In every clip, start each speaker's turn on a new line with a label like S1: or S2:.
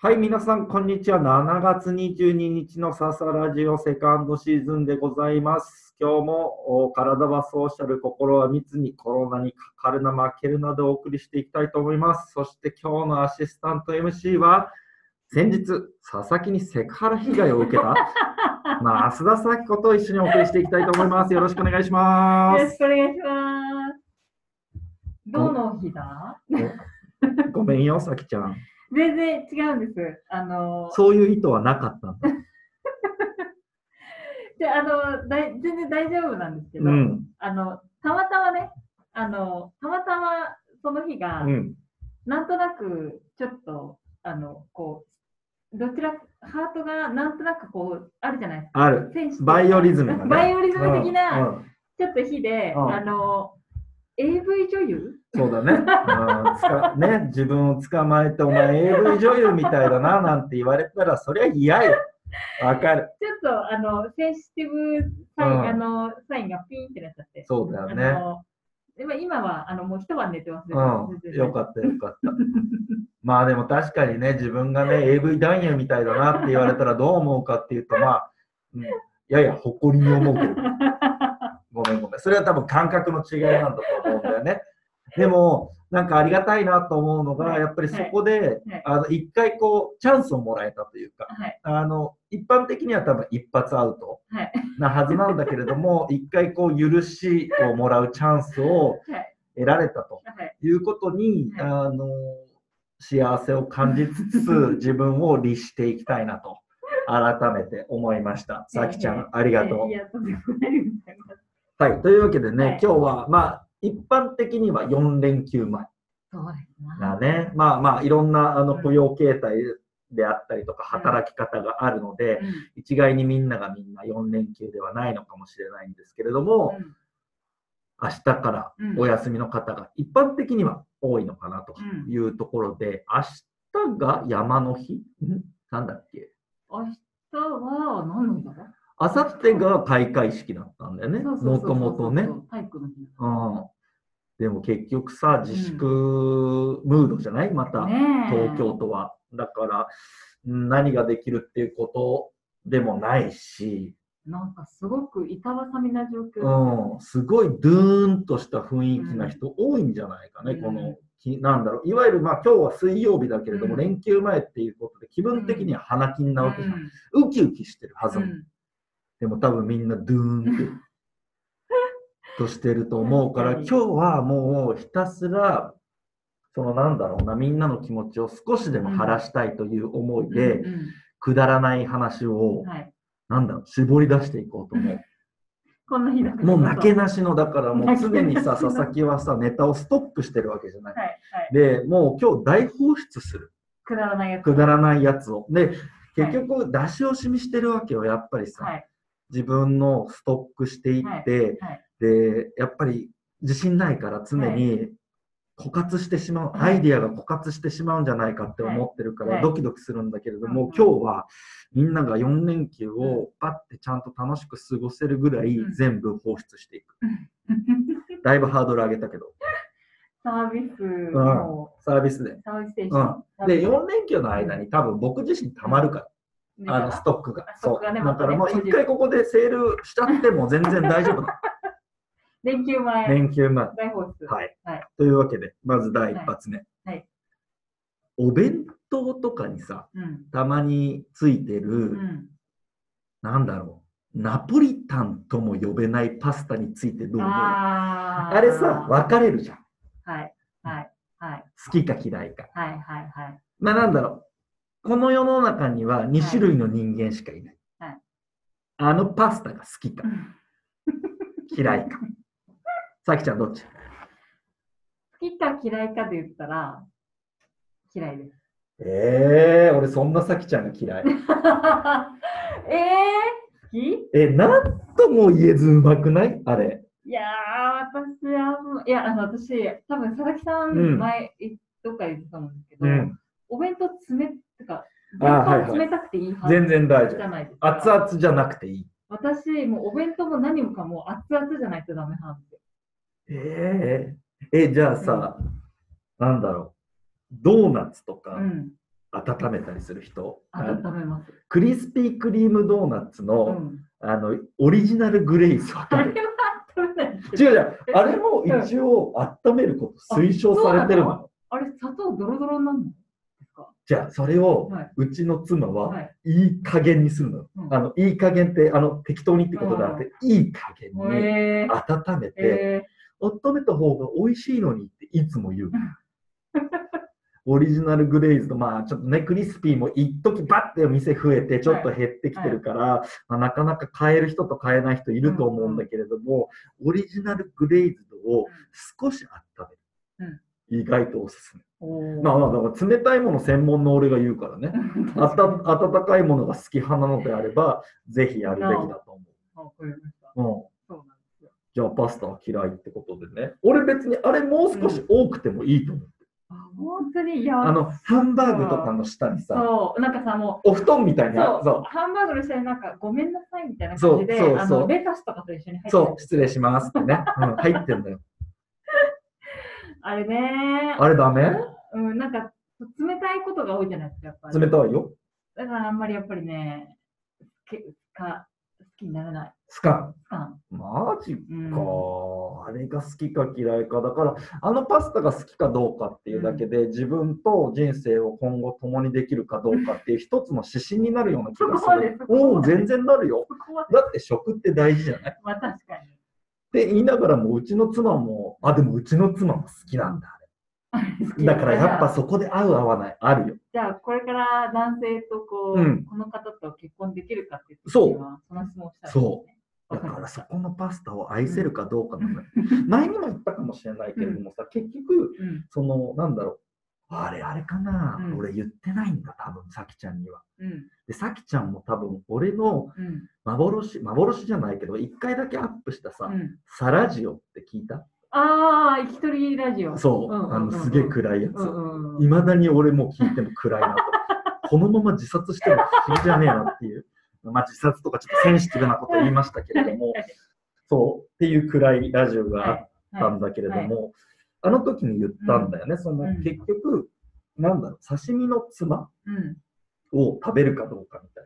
S1: はい、皆さん、こんにちは。7月22日の笹ラジオセカンドシーズンでございます。今日もお体はソーシャル、心は密にコロナにかかるな、負けるなでお送りしていきたいと思います。そして今日のアシスタント MC は、先日、佐々木にセクハラ被害を受けた、まあ、増田咲子と一緒にお送りしていきたいと思います。よろしくお願いします
S2: よろし。くお願いします。どの日だ？
S1: ごめんよ、咲ちゃん。
S2: 全然違うんです。あの、
S1: そういう意図はなかったんだ。
S2: であのだい全然大丈夫なんですけど、
S1: うん。
S2: あの、たまたまね、あの、たまたまその日が、
S1: うん。
S2: なんとなくちょっと、あの、こう、どちら、ハートがなんとなくこう、あるじゃないですか。
S1: ある。バイオリズムがね。
S2: バイオリズム的な、ちょっと日で、
S1: うん
S2: あの、AV 女優？
S1: そうだね。うんつかね自分を捕まえて、お前 AV 女優みたいだななんて言われたら、そりゃ嫌よ。わかる。
S2: ちょっとあのセンシティブサイン、
S1: うん
S2: あのサインがピーンってなっちゃって。
S1: そうだよね。
S2: あのでも今はあのもう一晩寝てます
S1: うん。よかったよかった。まあでも確かにね、自分がね、AV 男優みたいだなって言われたらどう思うかっていうと、まあ、うん、やや誇りに思うけど。ごめんごめん。それは多分感覚の違いなんだと思うんだよね。でも、なんかありがたいなと思うのが、
S2: はい
S1: やっぱりそこで、
S2: はい
S1: あの一回こう、チャンスをもらえたというか、
S2: はい
S1: あの一般的には多分一発アウト
S2: はい
S1: なはずなんだけれども、一回こう許しをもらうチャンスを
S2: はい
S1: 得られたと
S2: はい
S1: いうことに、
S2: は
S1: あの幸せを感じつつ、自分を律していきたいなと、改めて思いました。さきちゃん、ありがとう
S2: い。や、とんでもないございます。
S1: はい、というわけでね、
S2: はい。
S1: 今日は、まあ、一般的には4連休前。
S2: そうです
S1: ね。まあまあ、いろんなあの
S2: うん。
S1: 雇用形態であったりとか、働き方があるので、
S2: うん。
S1: 一概にみんながみんな4連休ではないのかもしれないんですけれども、
S2: うん。
S1: 明日からお休みの方が一般的には多いのかなというところで、明日が山の日？ん？なんだっけ？
S2: 明日は何の日だ？
S1: 明後日が開会式だったんだよね、もともとね。
S2: 体育の日
S1: うん。でも結局さ、自粛ムードじゃない？また、東京都は。だから、うん何ができるっていうことでもないし、
S2: なんかすごく板挟みな状況。
S1: うん、すごいドゥーンとした雰囲気な人多いんじゃないかね、
S2: うん。
S1: この、きなんだろう、いわゆるまあ今日は水曜日だけれども、
S2: うん。
S1: 連休前っていうことで気分的には花金なわけじゃん。
S2: うん。
S1: ウキウキしてるはず、
S2: うん
S1: でも多分みんなドゥーンってとしてると思うから、今日はもうひたすら、そのなんだろうな、みんなの気持ちを少しでも晴らしたいという思いで、
S2: うん
S1: くだらない話を、
S2: はい、
S1: なんだろう、絞り出していこうと思う。
S2: こんな日だ
S1: もう泣け
S2: な
S1: なしの、だからもう常にさ、佐々木はさ、ネタをストックしてるわけじゃない。
S2: はいはい
S1: で、もう今日大放出する。
S2: くだらないやつ
S1: くだらないやつを。で、結局出し惜しみしてるわけよ、やっぱりさ。
S2: はい
S1: 自分のストックしていって、
S2: はい
S1: で、やっぱり自信ないから常に枯渇してしまう、
S2: はい。
S1: アイディアが枯渇してしまうんじゃないかって思ってるか
S2: はい。
S1: らドキドキするんだけれども、
S2: うんうん。
S1: 今日はみんなが4連休をパッてちゃんと楽しく過ごせるぐらい
S2: うん。
S1: 全部放出していく。だいぶハードル上げたけど、
S2: サービスの、
S1: サービスで。
S2: サービステーション。
S1: うん、で、4連休の間に多分僕自身たまるから。
S2: ね
S1: あのストックが。そう。だからもう一回ここでセールしちゃっても全然大丈夫だ。
S2: 連休前、
S1: 連休前。
S2: 大放出。
S1: はい。
S2: はい
S1: というわけで、まず第一発目。
S2: はい
S1: お弁当とかにさ、
S2: うん。
S1: たまについてる、
S2: うん。
S1: なんだろう、ナポリタンとも呼べないパスタについてどう思う？あれさ、分かれるじゃん。
S2: はい。はい。はい。
S1: 好きか嫌いか。
S2: はい。はい。はい。
S1: まあなんだろう、この世の中には2種類の人間しかいない。
S2: はい
S1: あのパスタが好きか 嫌いか。さきちゃんどっち？
S2: 好きか嫌いかで言ったら、嫌いです。
S1: ええー、俺そんなさきちゃんが嫌い。
S2: えー、好き？
S1: え、なんとも言えずうまくない？あれ。
S2: いやー、私はもう、いや、あの、私、多分佐々木さん、
S1: うん
S2: 前、いどっかで言ってたんですけど、
S1: うん。
S2: お弁当冷てか、
S1: あーはいはい
S2: 弁当冷たくていい派
S1: 全然大丈夫。熱々じゃなくていい？
S2: 私、もうお弁当も何もかも熱々じゃないとダメなんで。
S1: えええ、じゃあさ、なんだろう、ドーナツとか、
S2: うん。
S1: 温めたりする人？
S2: 温めます。
S1: クリスピークリームドーナツ
S2: う
S1: の,、
S2: ん。
S1: あのオリジナルグレイズわ。違う違う、あれも一応温めること推奨されてるの。
S2: あれ、砂糖ドロドロになるの？か？
S1: じゃあ、それを
S2: はい。
S1: うちの妻
S2: は。
S1: はい。いい加減にするの。
S2: うん。
S1: あのいい加減ってあの適当にってことじゃなくて、いい加減に
S2: え。ー、
S1: 温めて、
S2: え。
S1: 温めた方が美味しいのにっていつも言う。オリジナルグレイズと、まあちょっとね、クリスピーも一時バッてお店増えて、ちょっと減ってきてるから、まあなかなか買える人と買えない人いると思うんだけれども、オリジナルグレイズドを少し温める。意外とおすすめ。まあまあ、だから冷たいもの専門の俺が言うからね。あた温かいものが好き派なのであれば、ぜひやるべきだと思
S2: あわかりました。
S1: う。うん。
S2: そうなんですよ。
S1: じゃあパスタは嫌いってことでね。俺別にあれもう少し多くてもいいと思う。
S2: あ本当に、いや、
S1: あの、ハンバーグとかの下にさ、
S2: そう、なんかさ、も
S1: お布団みたいに
S2: う、
S1: あ
S2: そう、ハンバーグの下になんか、ごめんなさいみたいな
S1: そう
S2: 感じで、
S1: そうそう
S2: あのレタスとかと一緒に入ってる
S1: そう、失礼しますってね。うん、入ってんだよ。
S2: あれね
S1: あれダメ？
S2: うん、なんか、冷たいことが多いじゃないですか、やっぱり。
S1: 冷たいよ。
S2: だからあんまりやっぱりね、けか好きにならない。
S1: スカ
S2: か
S1: ン。マジか、
S2: うん
S1: あれが好きか嫌いか。だから、あのパスタが好きかどうかっていうだけで、自分と人生を今後共にできるかどうかっていう一つの指針になるような気がするおお、全然なるよ。だって食って大事じゃない？っ
S2: まあ確かに。
S1: て言いながらも、うちの妻も、あ、でもうちの妻も好きなんだ。だからやっぱそこで合う合わない、あるよ。
S2: じゃあ、これから男性とこう、
S1: うん
S2: この方と結婚できるかっていう
S1: そう
S2: 時にはその質問をしたいね。
S1: そうだからそこのパスタを愛せるかどうかなのよ。前にも言ったかもしれないけれどもさ、結局、
S2: うん。
S1: その、なんだろう。あれ、あれかな、
S2: うん
S1: 俺言ってないんだ、多分、さきちゃんには。
S2: うん。
S1: で、さきちゃんも多分、俺の
S2: うん。
S1: 幻、幻じゃないけど、一回だけアップしたさ、
S2: うん。
S1: サラジオって聞いた？
S2: ああ、一人ラジオ。
S1: そう、
S2: んんんん
S1: あの、すげえ暗いやつ。
S2: うんうんうん
S1: いまだに俺も聞いても暗いなと。このまま自殺しても不思議じゃねえなっていう。まあ自殺とかちょっとセンシティブなこと言いましたけれども、そうっていう暗いラジオがあったんだけれども、あの時に言ったんだよね。その
S2: うん
S1: 結局、なんだろう、刺身のつま
S2: うん。
S1: を食べるかどうかみたい。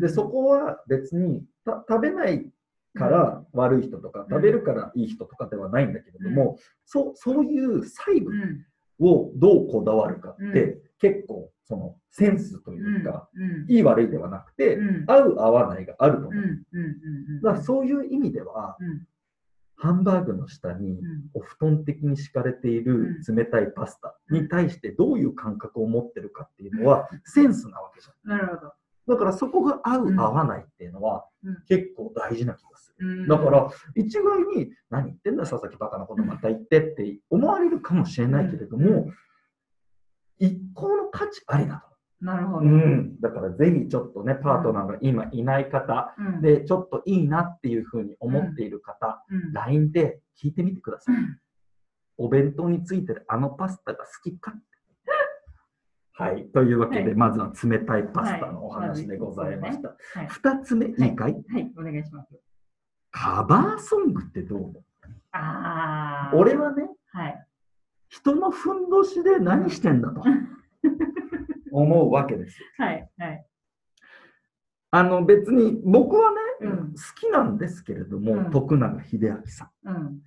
S1: な。で、そこは別にた食べないから悪い人とか、食べるからいい人とかではないんだけれども、そうそういう細部
S2: うん。
S1: をどうこだわるかって、
S2: う
S1: 結構そのセンスと
S2: う。
S1: いうんか、
S2: うん。
S1: いい悪いではなくて、
S2: うん。
S1: 合う合わないがあると思う。だからそういう意味では、
S2: うん。
S1: ハンバーグの下に
S2: うん。
S1: お布団的に敷かれている冷たいパスタに対してどういう感覚を持ってるかっていうのはセンスなわけじゃん。
S2: なるほど。
S1: だからそこが合う
S2: うん
S1: 合わないっていうのは
S2: うん
S1: 結構大事な気がする。
S2: うん
S1: だから一概に何言ってんだ佐々木バカなことまた言ってって思われるかもしれないけれども、一向の価値ありだと。
S2: なるほど。
S1: うん、だからぜひちょっとね、パートナーが今いない方、
S2: うん。
S1: で、ちょっといいなっていうふうに思っている方、
S2: うん。
S1: LINE で聞いてみてください。
S2: うん
S1: お弁当についてるあのパスタが好きか はい。というわけで、
S2: はい
S1: まずは冷たいパスタのお話でございました。
S2: はい。
S1: 二、つ目、いいかい、
S2: はい。お願いします。
S1: カバーソングってどう思う？
S2: ああ。
S1: 俺はね、
S2: はい。
S1: 人のふんどしで何してんだと 思うわけですよ。
S2: はい。はい。
S1: あの別に僕はね、
S2: うん
S1: 好きなんですけれども、
S2: うん
S1: 徳永英明さん、
S2: うん。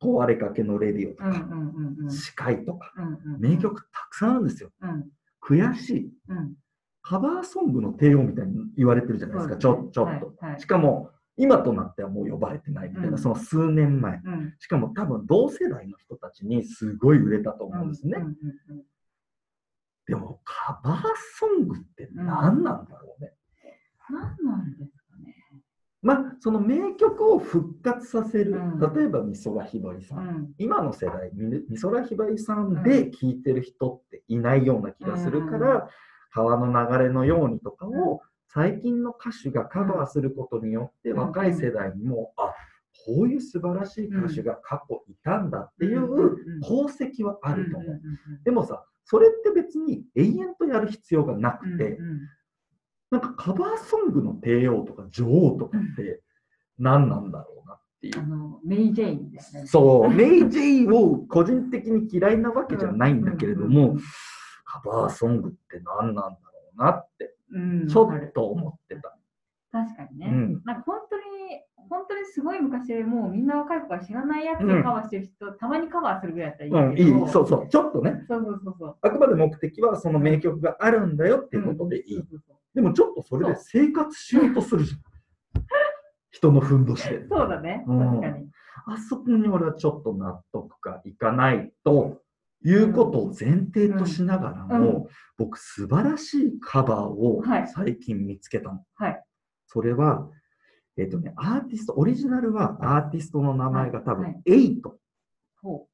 S1: 壊れかけのレディオとか、
S2: うん。うん。うん。うん。
S1: 司会とか、
S2: うん。
S1: 名。曲たくさんあるんですよ。
S2: うん。
S1: 悔しい。
S2: うん。
S1: カバーソングの帝王みたいに言われてるじゃないですか、ちょちょっと。
S2: はい。はい
S1: しかも、今となってはもう呼ばれてないみたいな、
S2: うん
S1: その数年前。
S2: うん。
S1: しかも多分同世代の人たちにすごい売れたと思うんですね。
S2: うん。うん。
S1: でも、カバーソングって何なんだろうね。
S2: 何なんですかね。
S1: まあ、その名曲を復活させる、
S2: うん
S1: 例えば美空ひばりさん、
S2: うん。
S1: 今の世代、み美空ひばりさんで聴いてる人っていないような気がするから、
S2: うん
S1: 川の流れのようにとかを最近の歌手がカバーすることによって、
S2: うん
S1: 若い世代にも、あこういう素晴らしい歌手が過去いたんだっていう
S2: うん
S1: 功績はあると思う。
S2: うん
S1: でもさ、それって別に永遠とやる必要がなくて、
S2: うん
S1: なんかカバーソングの帝王とか女王とかって何なんだろうなっていう
S2: あ。の、メイ・ジェインですね。
S1: そう、メイ・ジェイを個人的に嫌いなわけじゃないんだけれども、カバーソングって何なんだろうなって、
S2: うん、
S1: ちょっと思ってた。
S2: 確かにね。
S1: うん
S2: なんか本当に、本当にすごい昔、もうみんな若い子が知らないやつを
S1: うん
S2: カバーしてる人、たまにカバーするぐらいだったらいい
S1: うん、いい、そうそう、ちょっとね、
S2: そうそうそうそう。
S1: あくまで目的はその名曲があるんだよっていうことでいい。でもちょっとそれで生活しようとするじゃん。人のふんどしで。
S2: そうだね、
S1: うん
S2: 確かに。
S1: あそこに俺はちょっと納得がいかないということを前提としながらも、
S2: うんう
S1: 僕素晴らしいカバーを
S2: はい
S1: 最近見つけたの。
S2: はい。
S1: それは、えっ、とね、アーティスト、オリジナルはアーティストの名前が多分
S2: はい、
S1: エイト
S2: ほ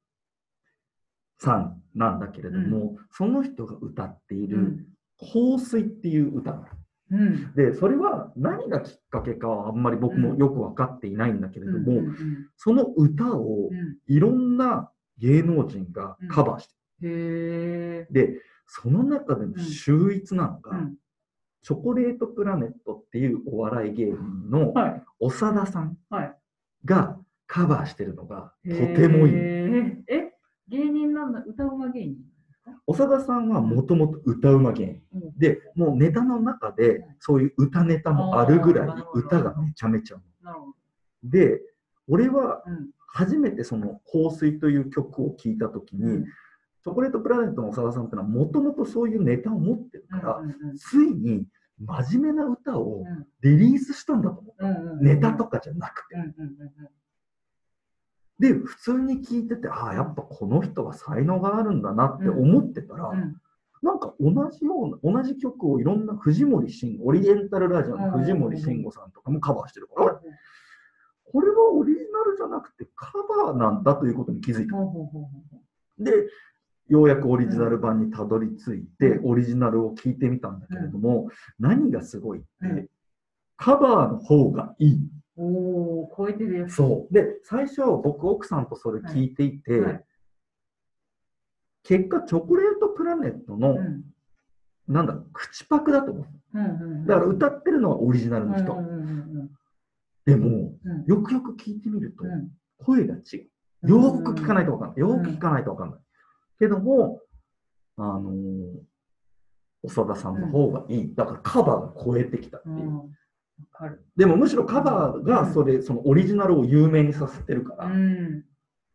S1: さんなんだけれども、その人が歌っていうる
S2: ん。
S1: 香水っていう歌がある。
S2: うん。
S1: で、それは何がきっかけかはあんまり僕もよく分かっていないんだけれども、
S2: うんうんうん
S1: その歌を
S2: うん
S1: いろんな芸能人がカバーして
S2: へえ。
S1: る。で、その中でも秀逸なのが、
S2: うん。
S1: チョコレートプラネットっていうお笑い芸人の
S2: はい。
S1: 長田さん
S2: はい。
S1: がカバーしてるのがとてもいい。
S2: え、芸人なんだ、歌うま芸人
S1: 長田さんはもともと歌うま芸人。
S2: うん
S1: で、もうネタの中でそういう歌ネタもあるぐらい歌がめちゃめちゃ。で、俺は
S2: うん。
S1: 初めてその香水という曲を聴いたときに、
S2: うん
S1: チョコレートプラネットの長田さんってのはもともとそういうネタを持ってるから、
S2: うんうん
S1: ついに真面目な歌を
S2: うん。
S1: リリースしたんだと思う。
S2: うんうんうん
S1: ネタとかじゃなくて。
S2: うんうんうんうん。
S1: で、普通に聞いてて、ああ、やっぱこの人は才能があるんだなって思ってたら、
S2: うん。
S1: なんか同じような、同じ曲をいろんな藤森慎吾、オリエンタルラジオの藤森慎吾さんとかもカバーしてるから、あれこれはオリジナルじゃなくてカバーなんだということに気づいた。で、ようやくオリジナル版にたどり着いて、
S2: う
S1: オリジナルを聞いてみたんだけれども、何がすごいって、
S2: うん
S1: カバーの方がいい。
S2: おお、超えてるやつ。
S1: そう。で、最初、僕、奥さんとそれ聞いていて、
S2: はい
S1: 結果、チョコレートプラネットの、
S2: うん
S1: なんだ口パクだと思う。
S2: うんうん。
S1: だから歌ってるのはオリジナルの人。
S2: うんうんうん
S1: でも、
S2: うん
S1: よくよく聞いてみると、
S2: うん
S1: 声が違う。よーく聞かないとわかんない。よーく聞かないとわかんない。けども、あのー長田さんの方がいい。だからカバーが超えてきたっていう。
S2: うん。わかる。
S1: でもむしろカバーがそれ、そのオリジナルを有名にさせてるから、
S2: うん。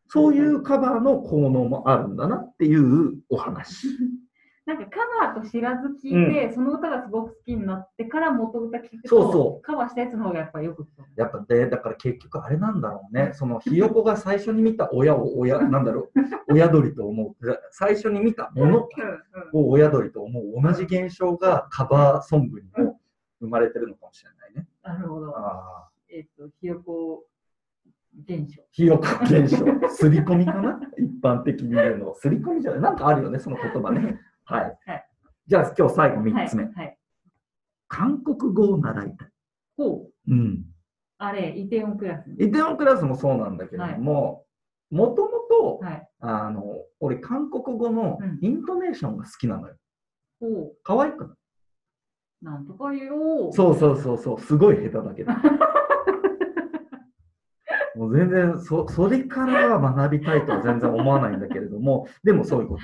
S1: そういうカバーの効能もあるんだなっていうお話。
S2: なんかカバーと知らず聞いて、その歌がすごく好きになってから元歌聞くと、
S1: そうそう
S2: カバーしたやつの方がやっぱよく。
S1: やっぱで、だから結局あれなんだろうね。そのひよこが最初に見た親を親、なんだろう、親鳥と思う。最初に見たもの
S2: うん
S1: を親鳥と思う同じ現象がカバーソングにも生まれてるのかもしれないね。
S2: なるほど。
S1: ああ。
S2: えっ、と、ひよこ現象。
S1: ひよこ現象。すり込みかな？一般的に言うの。すり込みじゃない？なんかあるよね、その言葉ね。はい。
S2: はい
S1: じゃあ今日最後3
S2: はい。
S1: つ目。
S2: はい。
S1: 韓国語を習いたい。
S2: ほう。
S1: うん。
S2: あれ、イテオンクラスに。
S1: イテウォンクラスもそうなんだけれども、もともと、
S2: はい。
S1: あの、俺、韓国語の
S2: うん
S1: イントネーションが好きなのよ。
S2: ほう。
S1: 可愛くない？
S2: なんとか言おう。
S1: そうそうそうそう、すごい下手だけど。もう全然そ、それからは学びたいとは全然思わないんだけれども、でもそういうこと。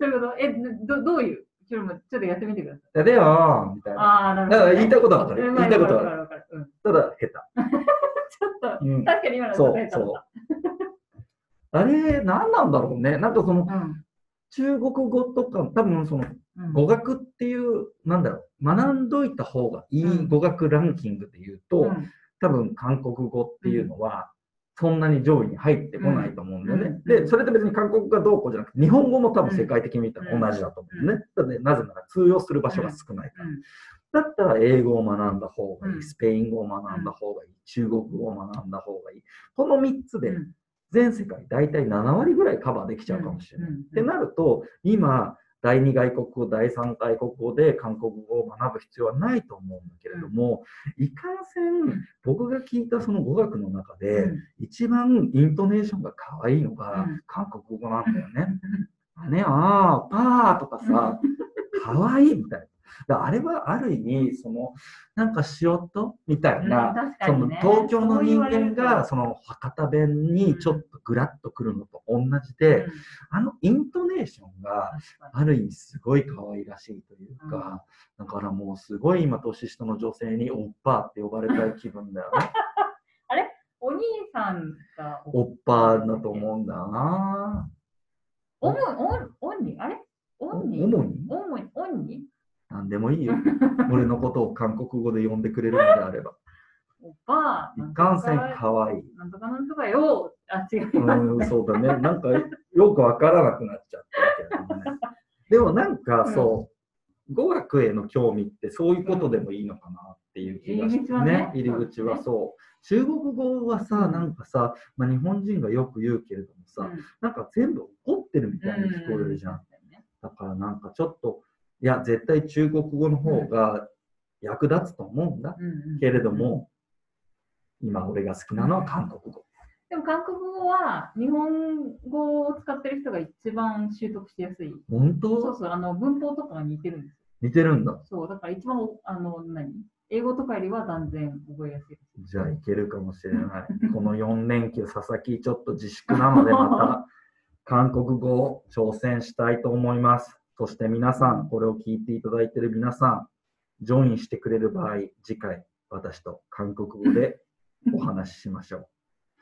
S2: そういうこと？え、どどういう？ちょっとちょっとやってみてください。
S1: でよーみたいな。
S2: ああ、なるほど、
S1: だから言いたいことはわかる。
S2: うん
S1: 言いたいことは
S2: わ
S1: わかる。
S2: うん。
S1: ただ、下
S2: ちょっと、
S1: 手。うん。
S2: 確かに今の
S1: そうそう。あれ、何なんだろうね。なんかその、
S2: うん。
S1: 中国語とか、多分その、
S2: うん。
S1: 語学っていう、なんだろう、学んどいた方がい
S2: うん
S1: い語学ランキングで言うと、
S2: うん
S1: 多分韓国語っていうのは、そんなに上位に入ってこないと思うんだよね。
S2: うん
S1: で、それって別に韓国語がどうこうじゃなくて、日本語も多分世界的に見たら同じだと思うね。だってなぜなら通用する場所が少ないから。
S2: うん
S1: だったら英語を学んだ方がいい、
S2: うん
S1: スペイン語を学んだ方がいい、中国語を学んだ方がいい。この3つで
S2: うん
S1: 全世界大体7割ぐらいカバーできちゃうかもしれない。
S2: うん
S1: ってなると、今、第2外国語、第3外国語で韓国語を学ぶ必要はないと思うんだけれども、いかんせん、僕が聞いたその語学の中で、一番イントネーションが可愛いのが
S2: うん
S1: 韓国語なんだよね。ねあー、パーとかさ、可愛いみたいな。あれはある意味、その、なんか塩とみたいな、
S2: うん確か
S1: その
S2: にね
S1: 東京の人間がその博多弁にちょっとグラッとくるのと同じで、
S2: うん。
S1: あのイントネーションがある意味すごい可愛らしいというか、だからもうすごい今年下の女性にオッパーって呼ばれたい気分だよね。
S2: お兄さんが
S1: オッパーだと思うんだよな。
S2: おも、おん、おんに、あれ？お
S1: お
S2: んに？
S1: 主に？
S2: おも、おんに？
S1: なんでもいいよ。俺のことを韓国語で呼んでくれるのであれば。
S2: おばあ、
S1: いかんせん可愛い。
S2: なんとかなんとかよ。あ、違います。
S1: うん、そうだね。なんかよくわからなくなっちゃったけどね。でもなんかそう、語学への興味ってそういうことでもいいのかなっていう気がし
S2: 入り口はね
S1: 入り口はそう。中国語はさ、なんかさ、まあ、日本人がよく言うけれどもさ、なんか全部怒ってるみたいに聞こえるじゃん。だからなんかちょっと、いや、絶対中国語の方が役立つと思うんだ。けれども、今俺が好きなのは韓国語。
S2: でも韓国語は日本語を使ってる人が一番習得しやすい。
S1: 本当？
S2: そうそう、あの文法とかが似てるんですよ。
S1: 似てるんだ。
S2: そう、だから一番お、あの、何？英語とかよりは断然覚えやすい。
S1: じゃあいけるかもしれない。この4連休、佐々木ちょっと自粛なので、また韓国語を挑戦したいと思います。そして皆さん、これを聞いていただいている皆さん、ジョインしてくれる場合、次回、私と韓国語でお話ししましょう。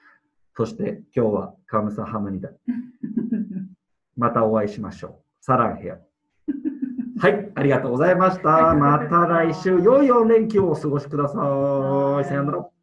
S1: そして今日はカムサハムニダ。またお会いしましょう。サランヘア。はい、ありがとうございました。また来週、良い4連休をお過ごしください。さよなら。